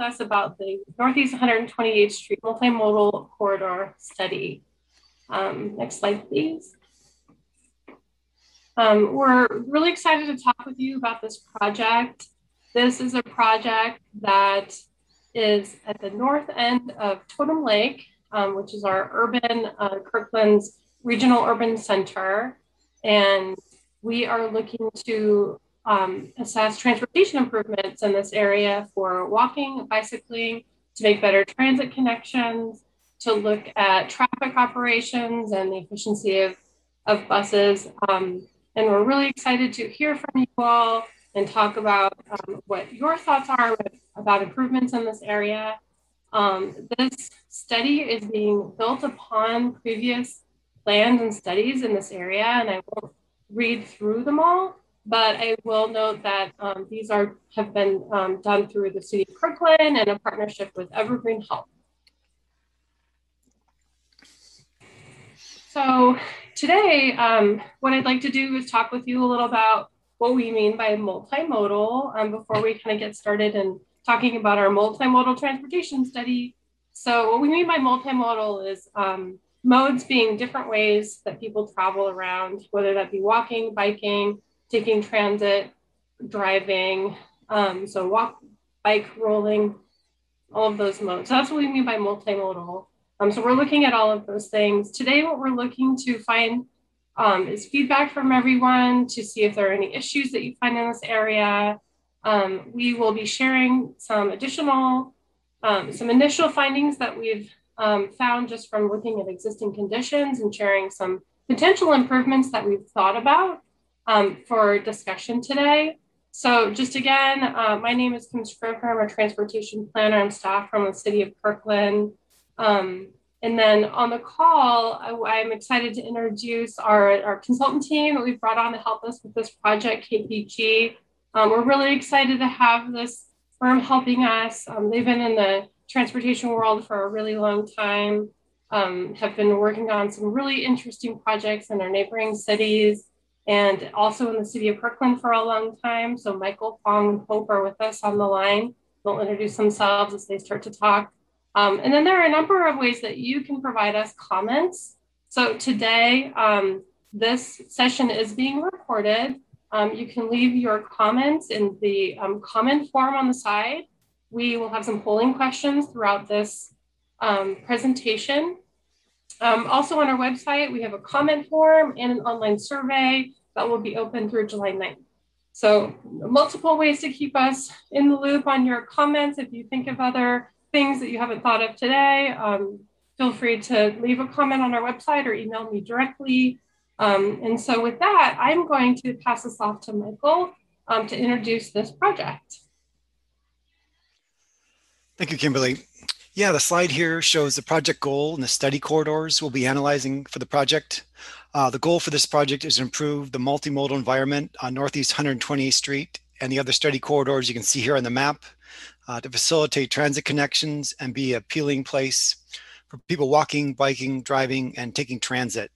with us about the Northeast 128th Street Multimodal Corridor Study. Um, next slide, please. Um, we're really excited to talk with you about this project. This is a project that is at the north end of Totem Lake, um, which is our urban, uh, Kirkland's regional urban center. And we are looking to um, assess transportation improvements in this area for walking, bicycling, to make better transit connections, to look at traffic operations and the efficiency of, of buses. Um, and we're really excited to hear from you all and talk about um, what your thoughts are about improvements in this area. Um, this study is being built upon previous plans and studies in this area, and I won't read through them all, but I will note that um, these are have been um, done through the City of Kirkland and a partnership with Evergreen Health. So today, um, what I'd like to do is talk with you a little about what we mean by multimodal um, before we kind of get started and talking about our multimodal transportation study. So what we mean by multimodal is um, modes being different ways that people travel around, whether that be walking, biking, taking transit, driving, um, so walk, bike, rolling, all of those modes. So that's what we mean by multimodal. Um, so we're looking at all of those things. Today, what we're looking to find um, is feedback from everyone to see if there are any issues that you find in this area. Um, we will be sharing some additional, um, some initial findings that we've um, found just from looking at existing conditions and sharing some potential improvements that we've thought about um, for discussion today. So just again, uh, my name is Kim Scrivner. I'm a transportation planner and staff from the city of Kirkland. Um, and then on the call, I, am excited to introduce our, our consultant team that we've brought on to help us with this project, KPG. Um, we're really excited to have this firm helping us. Um, they've been in the transportation world for a really long time, um, have been working on some really interesting projects in our neighboring cities and also in the city of Kirkland for a long time. So Michael Fong and Hope are with us on the line. They'll introduce themselves as they start to talk. Um, and then there are a number of ways that you can provide us comments. So today, um, this session is being recorded. Um, you can leave your comments in the um, comment form on the side. We will have some polling questions throughout this um, presentation. Um, also on our website, we have a comment form and an online survey that will be open through July 9th. So multiple ways to keep us in the loop on your comments. If you think of other things that you haven't thought of today, um, feel free to leave a comment on our website or email me directly. Um, and so with that, I'm going to pass this off to Michael um, to introduce this project. Thank you, Kimberly. Yeah, the slide here shows the project goal and the study corridors we'll be analyzing for the project. Uh, the goal for this project is to improve the multimodal environment on Northeast 128th Street and the other study corridors you can see here on the map uh, to facilitate transit connections and be a appealing place for people walking, biking, driving, and taking transit.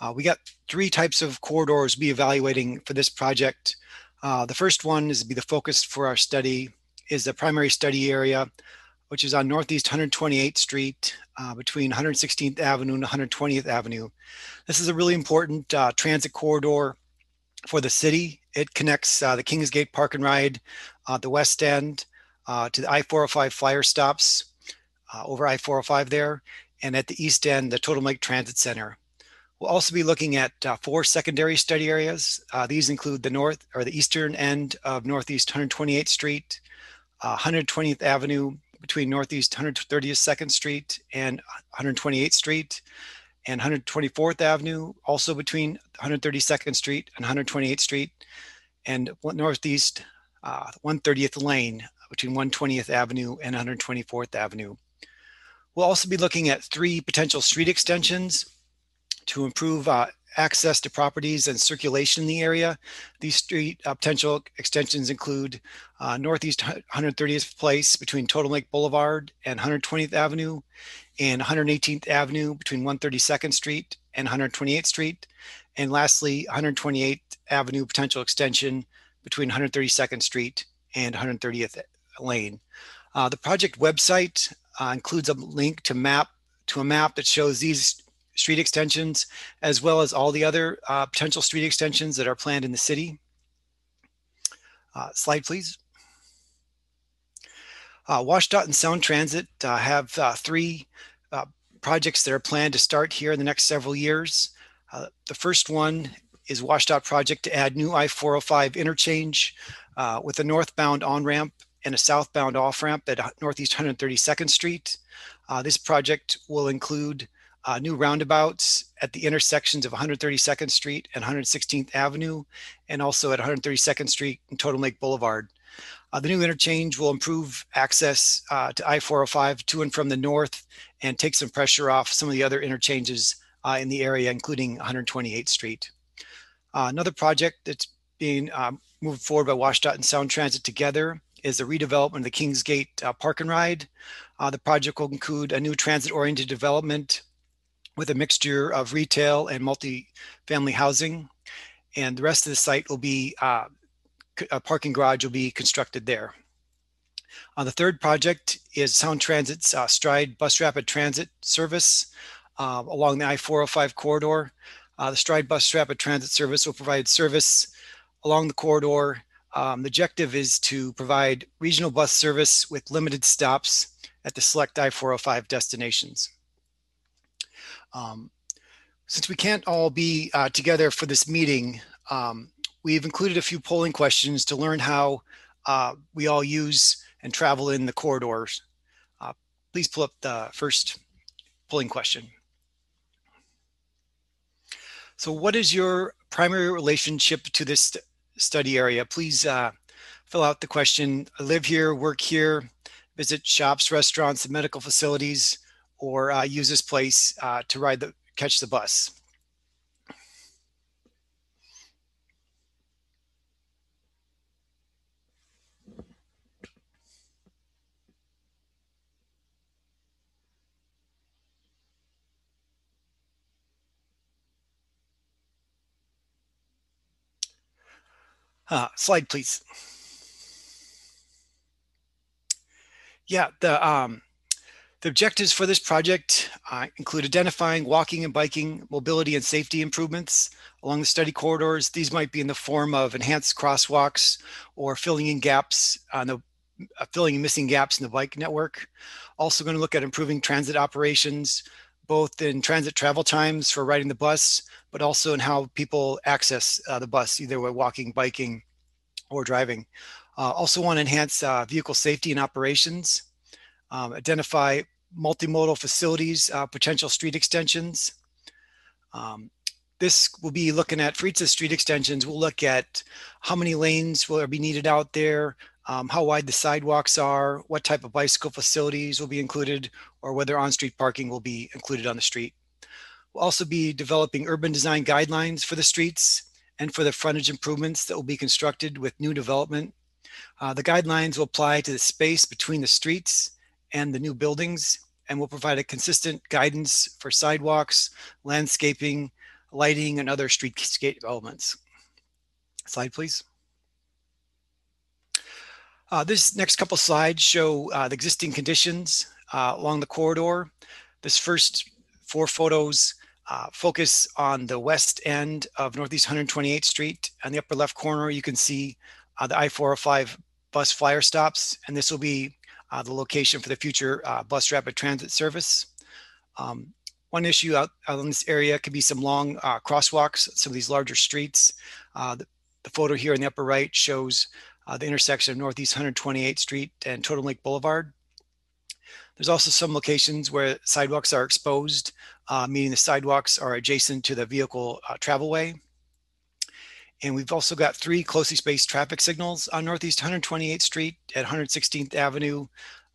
Uh, we got three types of corridors we evaluating for this project. Uh, the first one is to be the focus for our study is the primary study area, which is on Northeast 128th Street uh, between 116th Avenue and 120th Avenue. This is a really important uh, transit corridor for the city. It connects uh, the Kingsgate Park and Ride, uh, the West End, uh, to the I-405 flyer stops uh, over I-405 there, and at the east end, the Totem Lake Transit Center. We'll also be looking at four secondary study areas. These include the north or the eastern end of Northeast 128th Street, 120th uh, Avenue between Northeast 132nd Street and 128th Street, and 124th Avenue, also between 132nd Street and 128th Street, and Northeast uh, 130th Lane between 120th Avenue and 124th Avenue. We'll also be looking at three potential street extensions to improve uh, access to properties and circulation in the area. These street uh, potential extensions include uh, Northeast 130th Place between Totem Lake Boulevard and 120th Avenue, and 118th Avenue between 132nd Street and 128th Street, and lastly, 128th Avenue potential extension between 132nd Street and 130th lane. Uh, the project website uh, includes a link to map to a map that shows these street extensions, as well as all the other uh, potential street extensions that are planned in the city. Uh, slide, please. Uh, WSDOT and Sound Transit uh, have uh, three uh, projects that are planned to start here in the next several years. Uh, the first one is WSDOT project to add new I-405 interchange with a northbound on-ramp and a southbound off-ramp at Northeast 132nd Street. this project will include uh, new roundabouts at the intersections of 132nd Street and 116th Avenue, and also at 132nd Street and Totem Lake Boulevard. Uh, the new interchange will improve access uh, to I-405 to and from the north and take some pressure off some of the other interchanges uh, in the area, including 128th Street. Uh, another project that's being um, moved forward by WSDOT and Sound Transit together is the redevelopment of the Kingsgate uh, Park and Ride. the project will include a new transit-oriented development with a mixture of retail and multi-family housing. And the rest of the site will be, uh, a parking garage will be constructed there. Uh, the third project is Sound Transit's uh, Stride Bus Rapid Transit service uh, along the I-405 corridor. Uh, the Stride Bus Rapid Transit service will provide service along the corridor. Um, the objective is to provide regional bus service with limited stops at the select I-405 destinations. Um, since we can't all be uh, together for this meeting, um, we've included a few polling questions to learn how uh, we all use and travel in the corridors. Uh, please pull up the first polling question. So what is your primary relationship to this study area? Please uh, fill out the question. I live here, work here, visit shops, restaurants, and medical facilities or uh, use this place uh, to ride the catch the bus. Uh, slide, please. Yeah, the um, the objectives for this project uh, include identifying walking and biking mobility and safety improvements along the study corridors. These might be in the form of enhanced crosswalks or filling in gaps on the uh, filling in missing gaps in the bike network. Also going to look at improving transit operations, both in transit travel times for riding the bus, but also in how people access uh, the bus, either by walking, biking, or driving. Uh, also want to enhance uh, vehicle safety and operations um, identify multimodal facilities, uh, potential street extensions. Um, this will be looking at, for each of the street extensions, we'll look at how many lanes will be needed out there, um, how wide the sidewalks are, what type of bicycle facilities will be included, or whether on-street parking will be included on the street. We'll also be developing urban design guidelines for the streets and for the frontage improvements that will be constructed with new development. Uh, the guidelines will apply to the space between the streets and the new buildings and will provide a consistent guidance for sidewalks, landscaping, lighting, and other streetscape elements. Slide, please. Uh, this next couple slides show uh, the existing conditions uh, along the corridor. This first four photos uh, focus on the west end of Northeast 128th Street. On the upper left corner, you can see uh, the I-405 bus flyer stops, and this will be uh, the location for the future uh, bus rapid transit service. Um, one issue out, out, in this area could be some long uh, crosswalks, some of these larger streets. Uh, the, the, photo here in the upper right shows uh, the intersection of Northeast 128th Street and Totem Lake Boulevard. There's also some locations where sidewalks are exposed, uh, meaning the sidewalks are adjacent to the vehicle travelway. And we've also got three closely spaced traffic signals on Northeast 128th Street at 116th Avenue,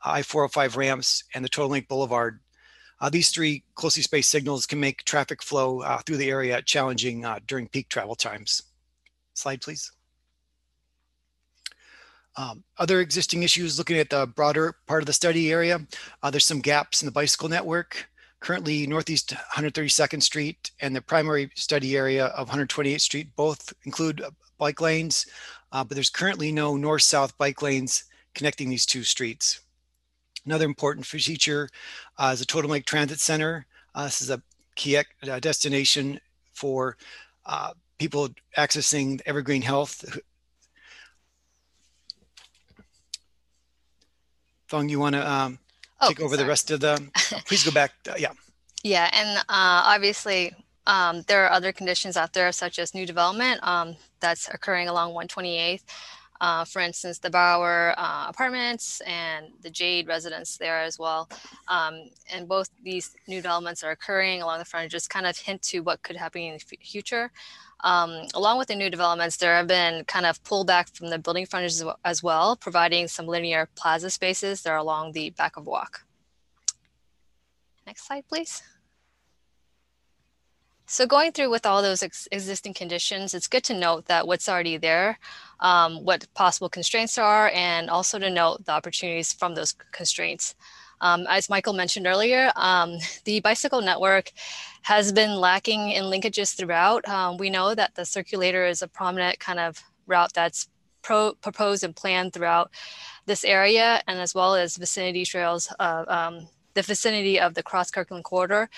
I-405 ramps, and the Totem Lake Boulevard. Uh, these three closely spaced signals can make traffic flow uh, through the area challenging uh, during peak travel times. Slide, please. Um, other existing issues looking at the broader part of the study area, uh, there's some gaps in the bicycle network currently Northeast 132nd Street and the primary study area of 128th Street both include bike lanes, uh, but there's currently no north-south bike lanes connecting these two streets. Another important feature uh, is the Totem Lake Transit Center. Uh, this is a key uh, destination for uh, people accessing Evergreen Health. Fung, you want to um, oh, take over sorry. the rest of the, please go back. Uh, yeah. Yeah, and uh, obviously um, there are other conditions out there such as new development um, that's occurring along 128th. Uh, for instance, the Bauer uh, apartments and the Jade residence there as well. Um, and both these new developments are occurring along the front, just kind of hint to what could happen in the future. Um, along with the new developments, there have been kind of pullback from the building frontages as well, providing some linear plaza spaces that are along the back of walk. Next slide, please. So going through with all those ex existing conditions, it's good to note that what's already there, um, what possible constraints are, and also to note the opportunities from those constraints. Um, as Michael mentioned earlier, um, the bicycle network has been lacking in linkages throughout. Um, we know that the circulator is a prominent kind of route that's pro proposed and planned throughout this area, and as well as vicinity trails uh, um, the vicinity of the cross Kirkland corridor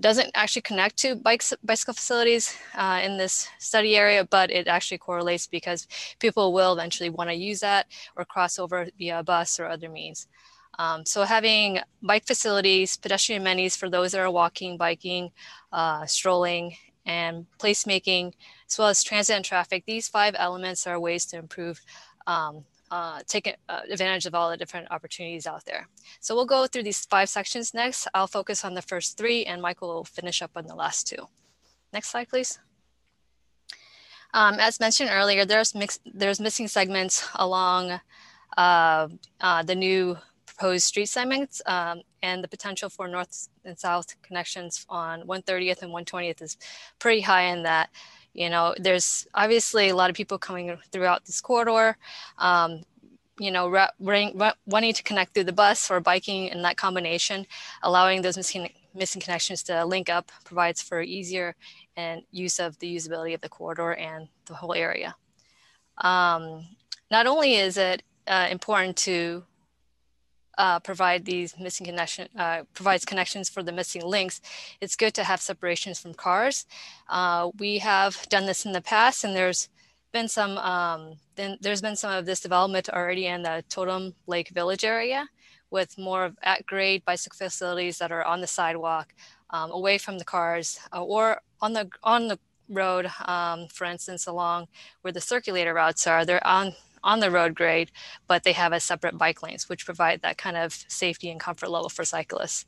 doesn't actually connect to bikes, bicycle facilities uh, in this study area, but it actually correlates because people will eventually want to use that or cross over via bus or other means. Um, so having bike facilities, pedestrian amenities for those that are walking, biking, uh, strolling, and placemaking, as well as transit and traffic, these five elements are ways to improve um, uh, take uh, advantage of all the different opportunities out there. So we'll go through these five sections next. I'll focus on the first three and Michael will finish up on the last two. Next slide, please. Um, as mentioned earlier, there's, mix, there's missing segments along uh, uh, the new proposed street segments um, and the potential for north and south connections on 130th and 120th is pretty high in that you know, there's obviously a lot of people coming throughout this corridor. Um, you know, wanting to connect through the bus or biking and that combination, allowing those missing, missing connections to link up provides for easier and use of the usability of the corridor and the whole area. Um, not only is it uh, important to uh, provide these missing connection, uh, provides connections for the missing links, it's good to have separations from cars. Uh, we have done this in the past and there's been some, um, then there's been some of this development already in the Totem Lake Village area with more of at grade bicycle facilities that are on the sidewalk, um, away from the cars uh, or on the, on the road, um, for instance, along where the circulator routes are, they're on on the road grade, but they have a separate bike lanes, which provide that kind of safety and comfort level for cyclists.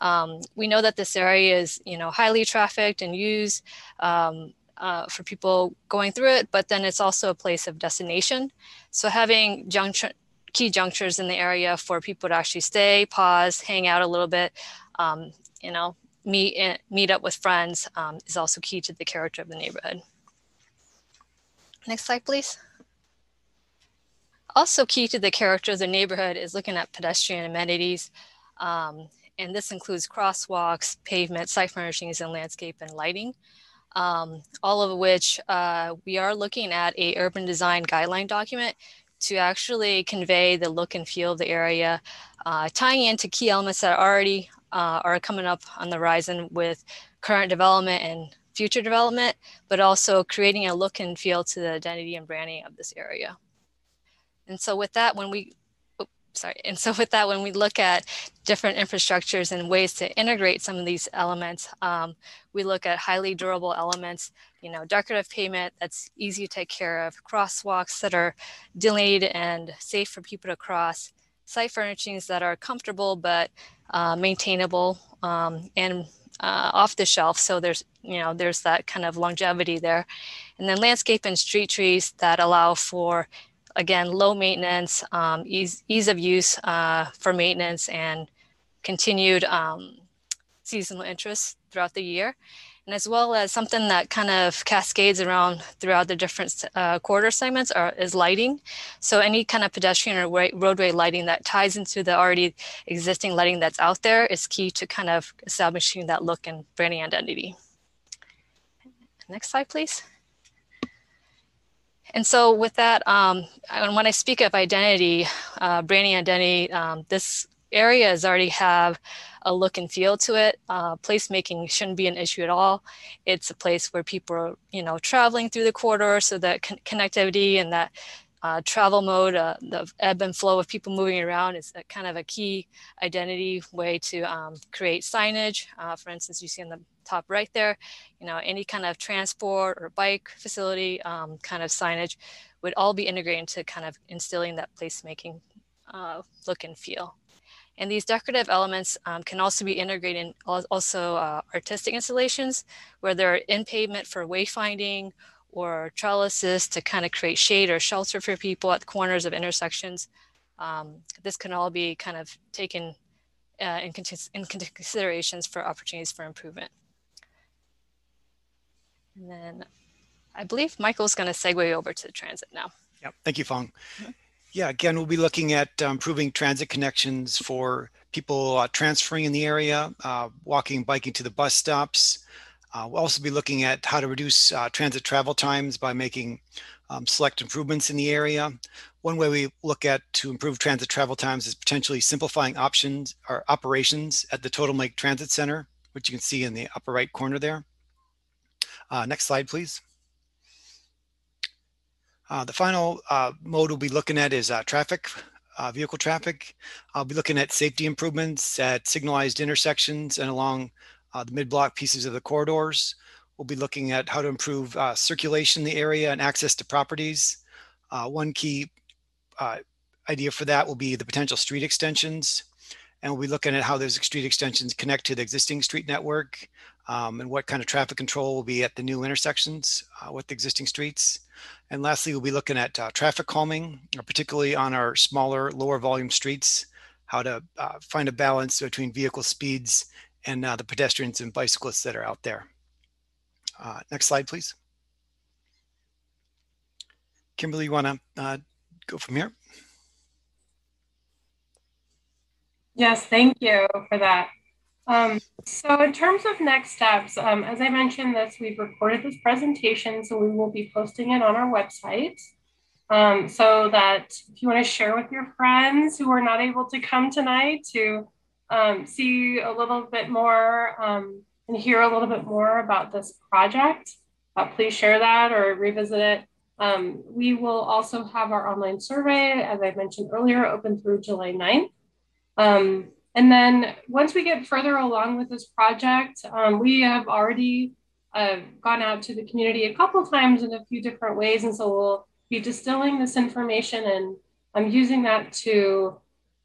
Um, we know that this area is, you know, highly trafficked and used um, uh, for people going through it, but then it's also a place of destination. So having junction, key junctures in the area for people to actually stay, pause, hang out a little bit, um, you know, meet eh, meet up with friends um, is also key to the character of the neighborhood. Next slide, please. Also key to the character of the neighborhood is looking at pedestrian amenities. Um, and this includes crosswalks, pavement, site furnishings, and landscape and lighting. Um, all of which uh, we are looking at a urban design guideline document to actually convey the look and feel of the area, uh, tying into key elements that already uh, are coming up on the horizon with current development and future development, but also creating a look and feel to the identity and branding of this area. And so with that, when we, sorry, and so with that, when we look at different infrastructures and ways to integrate some of these elements, um, we look at highly durable elements, you know, decorative pavement that's easy to take care of, crosswalks that are delineated and safe for people to cross, site furnishings that are comfortable but uh, maintainable um, and uh, off the shelf. So there's, you know, there's that kind of longevity there. And then landscape and street trees that allow for again, low maintenance, um, ease, ease of use uh, for maintenance and continued um, seasonal interest throughout the year. And as well as something that kind of cascades around throughout the different uh, quarter segments are, is lighting. So any kind of pedestrian or roadway lighting that ties into the already existing lighting that's out there is key to kind of establishing that look and branding identity. Next slide, please. And so with that, um, when I speak of identity, uh, branding identity, um, this areas already have a look and feel to it. Uh, placemaking shouldn't be an issue at all. It's a place where people are, you know, traveling through the corridor, so that con- connectivity and that uh, travel mode, uh, the ebb and flow of people moving around is kind of a key identity way to um, create signage. Uh, for instance, you see on the top right there, you know, any kind of transport or bike facility um, kind of signage would all be integrated into kind of instilling that placemaking uh, look and feel. And these decorative elements um, can also be integrated in also uh, artistic installations where they're in pavement for wayfinding or trellises to kind of create shade or shelter for people at the corners of intersections. Um, this can all be kind of taken uh, in, in, considerations for opportunities for improvement. And then I believe Michael's going to segue over to transit now. Yeah, thank you, Fong. Mm-hmm. Yeah, again, we'll be looking at uh, improving transit connections for people uh, transferring in the area, uh, walking, biking to the bus stops, uh, we'll also be looking at how to reduce uh, transit travel times by making um, select improvements in the area. One way we look at to improve transit travel times is potentially simplifying options or operations at the Totem Lake Transit Center, which you can see in the upper right corner there. Uh, next slide, please. Uh, the final uh, mode we'll be looking at is uh, traffic, vehicle traffic. I'll be looking at safety improvements at signalized intersections and along the mid-block pieces of the corridors. We'll be looking at how to improve uh, circulation in the area and access to properties. Uh, one key uh, idea for that will be the potential street extensions. And we'll be looking at how those street extensions connect to the existing street network um, and what kind of traffic control will be at the new intersections uh, with the existing streets. And lastly, we'll be looking at uh, traffic calming, particularly on our smaller, lower volume streets, how to find a balance between vehicle speeds and uh, the pedestrians and bicyclists that are out there. Uh, next slide, please. Kimberly, you want to uh, go from here? Yes, thank you for that. Um, so in terms of next steps, um, as I mentioned this, we've recorded this presentation, so we will be posting it on our website. Um, so that if you want to share with your friends who are not able to come tonight to um, see a little bit more um, and hear a little bit more about this project, uh, please share that or revisit it. Um, we will also have our online survey, as I mentioned earlier, open through July 9th. Um, and then once we get further along with this project, um, we have already uh, gone out to the community a couple times in a few different ways. And so we'll be distilling this information and I'm using that to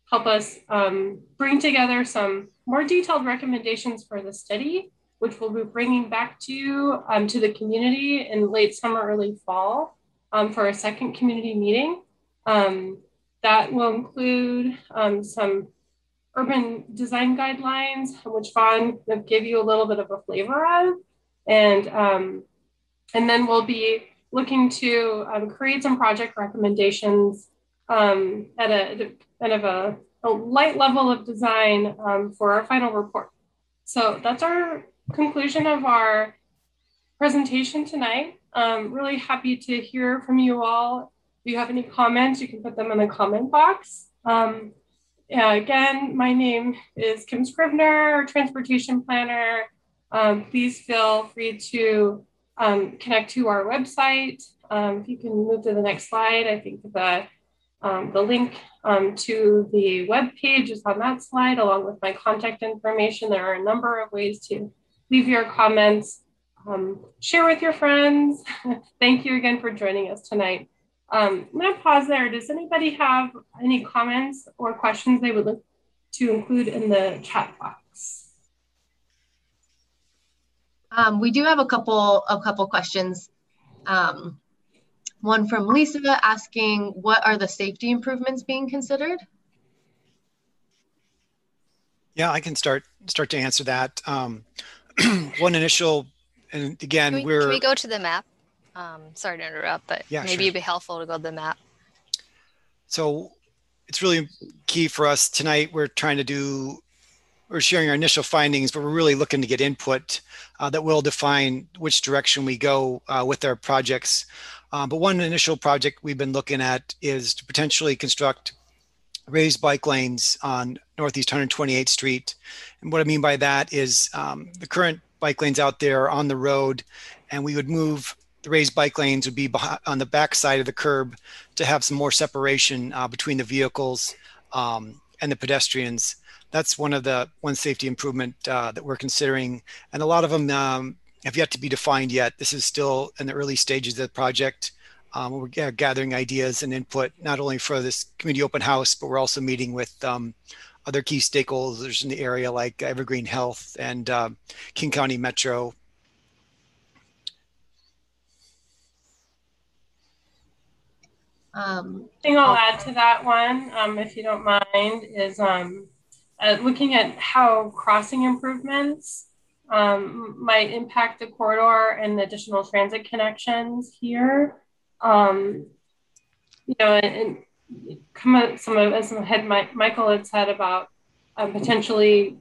help us um, bring together some more detailed recommendations for the study, which we'll be bringing back to you um, to the community in late summer, early fall um, for a second community meeting. Um, that will include um, some urban design guidelines, which Vaughn will give you a little bit of a flavor of. And, um, and then we'll be looking to create some project recommendations um, at a kind of a, a light level of design um, for our final report. So that's our conclusion of our presentation tonight. Um, really happy to hear from you all. If you have any comments, you can put them in the comment box. Um, yeah, again, my name is Kim Scrivner, transportation planner. Um, please feel free to um, connect to our website. Um, if you can move to the next slide, I think the um, the link um, to the web page is on that slide, along with my contact information. There are a number of ways to leave your comments, um, share with your friends. Thank you again for joining us tonight. Um, I'm going to pause there. Does anybody have any comments or questions they would like to include in the chat box? Um, we do have a couple a couple questions. Um, one from Lisa asking, what are the safety improvements being considered? Yeah, I can start start to answer that. Um, one initial, and again, can we, we're. Can we go to the map? Um, sorry to interrupt, but yeah, maybe sure. it'd be helpful to go to the map. So it's really key for us tonight. We're trying to do, we're sharing our initial findings, but we're really looking to get input uh, that will define which direction we go uh, with our projects. Um, but one initial project we've been looking at is to potentially construct raised bike lanes on Northeast 128th Street. And what I mean by that is um, the current bike lanes out there are on the road, and we would move the raised bike lanes would be on the back side of the curb to have some more separation uh, between the vehicles um, and the pedestrians. That's one of the one safety improvement uh, that we're considering, and a lot of them um, have yet to be defined yet. This is still in the early stages of the project. Um, we're g- gathering ideas and input not only for this community open house, but we're also meeting with um, other key stakeholders in the area like Evergreen Health and uh, King County Metro. Um, thing I'll add to that one, um, if you don't mind, is um, uh, looking at how crossing improvements um, might impact the corridor and the additional transit connections here. Um, you know, and, and come some of as had Michael had said about um, potentially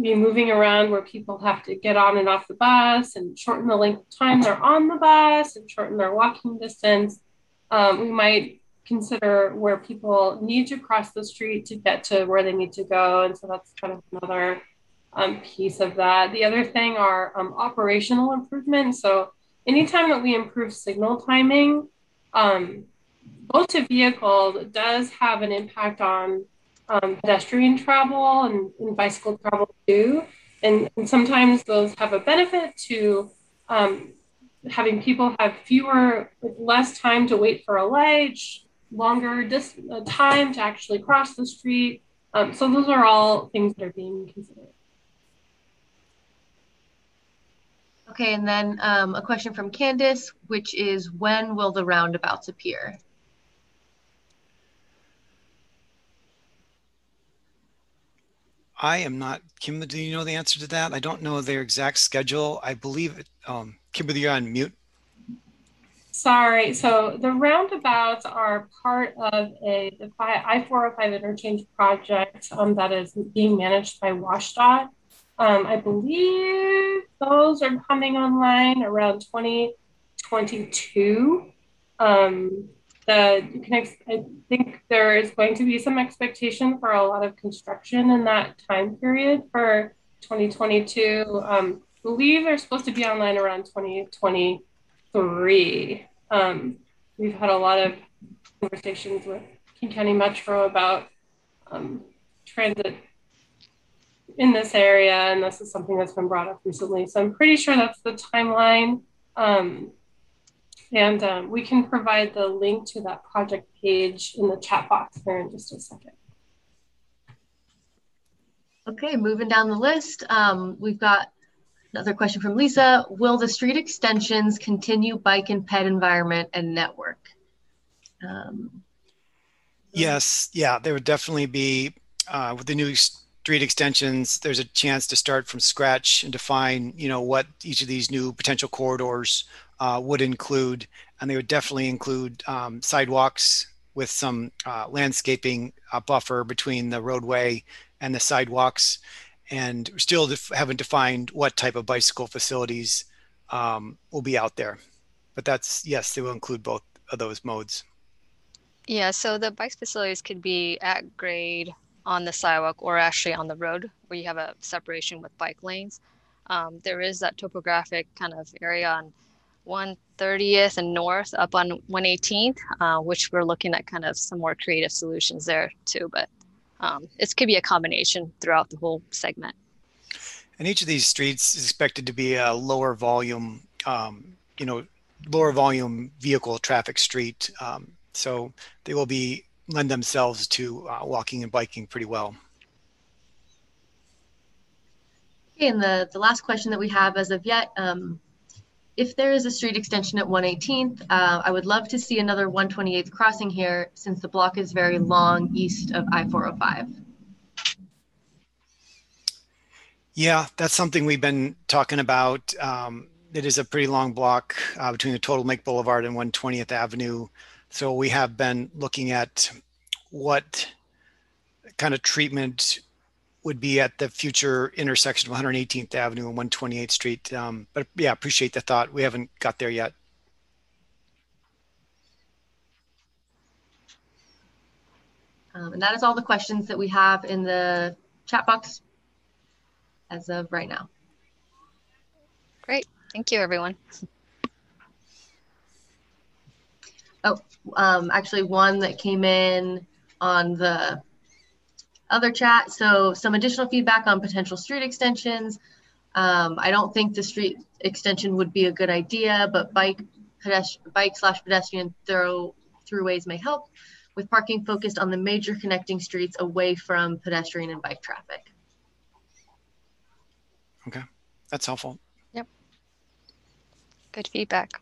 be moving around where people have to get on and off the bus and shorten the length of time they're on the bus and shorten their walking distance. Um, we might consider where people need to cross the street to get to where they need to go. And so that's kind of another um, piece of that. The other thing are um, operational improvements. So anytime that we improve signal timing, um, both to vehicle does have an impact on um, pedestrian travel and, and, bicycle travel too. And, and, sometimes those have a benefit to um, having people have fewer, less time to wait for a light, longer dis- uh, time to actually cross the street. Um, so those are all things that are being considered. Okay, and then um, a question from Candice, which is when will the roundabouts appear? I am not, Kim, do you know the answer to that? I don't know their exact schedule. I believe, it, um, Kimberly, you're on mute. Sorry. So the roundabouts are part of a the I-405 interchange project um, that is being managed by WSDOT. Um, I believe those are coming online around 2022. Um, the I think there is going to be some expectation for a lot of construction in that time period for 2022. Um, believe they're supposed to be online around 2023. Um, we've had a lot of conversations with King County Metro about um, transit in this area, and this is something that's been brought up recently. So I'm pretty sure that's the timeline. Um, and um, we can provide the link to that project page in the chat box here in just a second. Okay, moving down the list, um, we've got Another question from Lisa. Will the street extensions continue bike and pet environment and network? Um, yes, yeah, there would definitely be, uh, with the new street extensions, there's a chance to start from scratch and define, you know, what each of these new potential corridors uh, would include. And they would definitely include um, sidewalks with some uh, landscaping uh, buffer between the roadway and the sidewalks and still def- haven't defined what type of bicycle facilities um, will be out there. But that's yes, they will include both of those modes. Yeah, so the bike facilities could be at grade on the sidewalk or actually on the road where you have a separation with bike lanes. Um, there is that topographic kind of area on 130th and north up on 118th, uh, which we're looking at kind of some more creative solutions there too. But um, it could be a combination throughout the whole segment. And each of these streets is expected to be a lower volume, um, you know, lower volume vehicle traffic street. Um, so they will be lend themselves to uh, walking and biking pretty well. Okay, and the, the last question that we have as of yet, um, if there is a street extension at 118th, uh, I would love to see another 128th crossing here since the block is very long east of I-405. Yeah, that's something we've been talking about. Um, it is a pretty long block uh, between the Totem Lake Boulevard and 120th Avenue. So we have been looking at what kind of treatment would be at the future intersection of 118th Avenue and 128th Street. Um, but yeah, appreciate the thought. We haven't got there yet. Um, and that is all the questions that we have in the chat box as of right now. Great. Thank you, everyone. Oh, um, actually, one that came in on the other chat. So some additional feedback on potential street extensions. Um, I don't think the street extension would be a good idea, but bike, pedest- bike slash pedestrian throw throughways may help with parking focused on the major connecting streets away from pedestrian and bike traffic. Okay, that's helpful. Yep. Good feedback.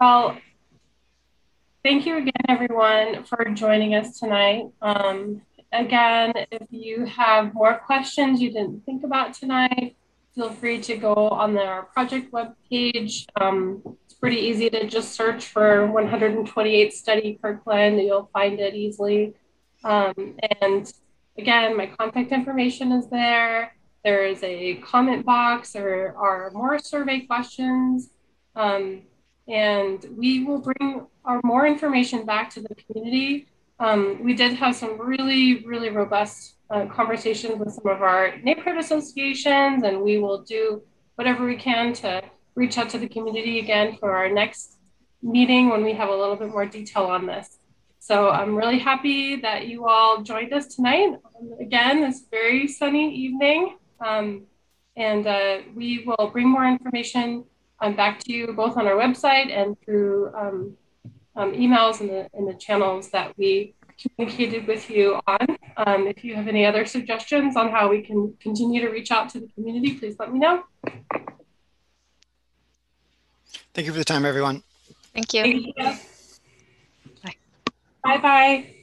Well, thank you again, everyone, for joining us tonight. Um, again, if you have more questions you didn't think about tonight, feel free to go on the project webpage. Um, it's pretty easy to just search for 128 study Kirkland. You'll find it easily. Um, and again, my contact information is there. There is a comment box. There are more survey questions. Um, and we will bring our more information back to the community. Um, we did have some really, really robust uh, conversations with some of our neighborhood associations, and we will do whatever we can to reach out to the community again for our next meeting when we have a little bit more detail on this. So I'm really happy that you all joined us tonight. Um, again, this very sunny evening. Um, and uh, we will bring more information um, back to you both on our website and through um, um, emails and the, in the channels that we communicated with you on. Um, if you have any other suggestions on how we can continue to reach out to the community, please let me know. Thank you for the time, everyone. Thank you. Thank you. Bye. Bye bye.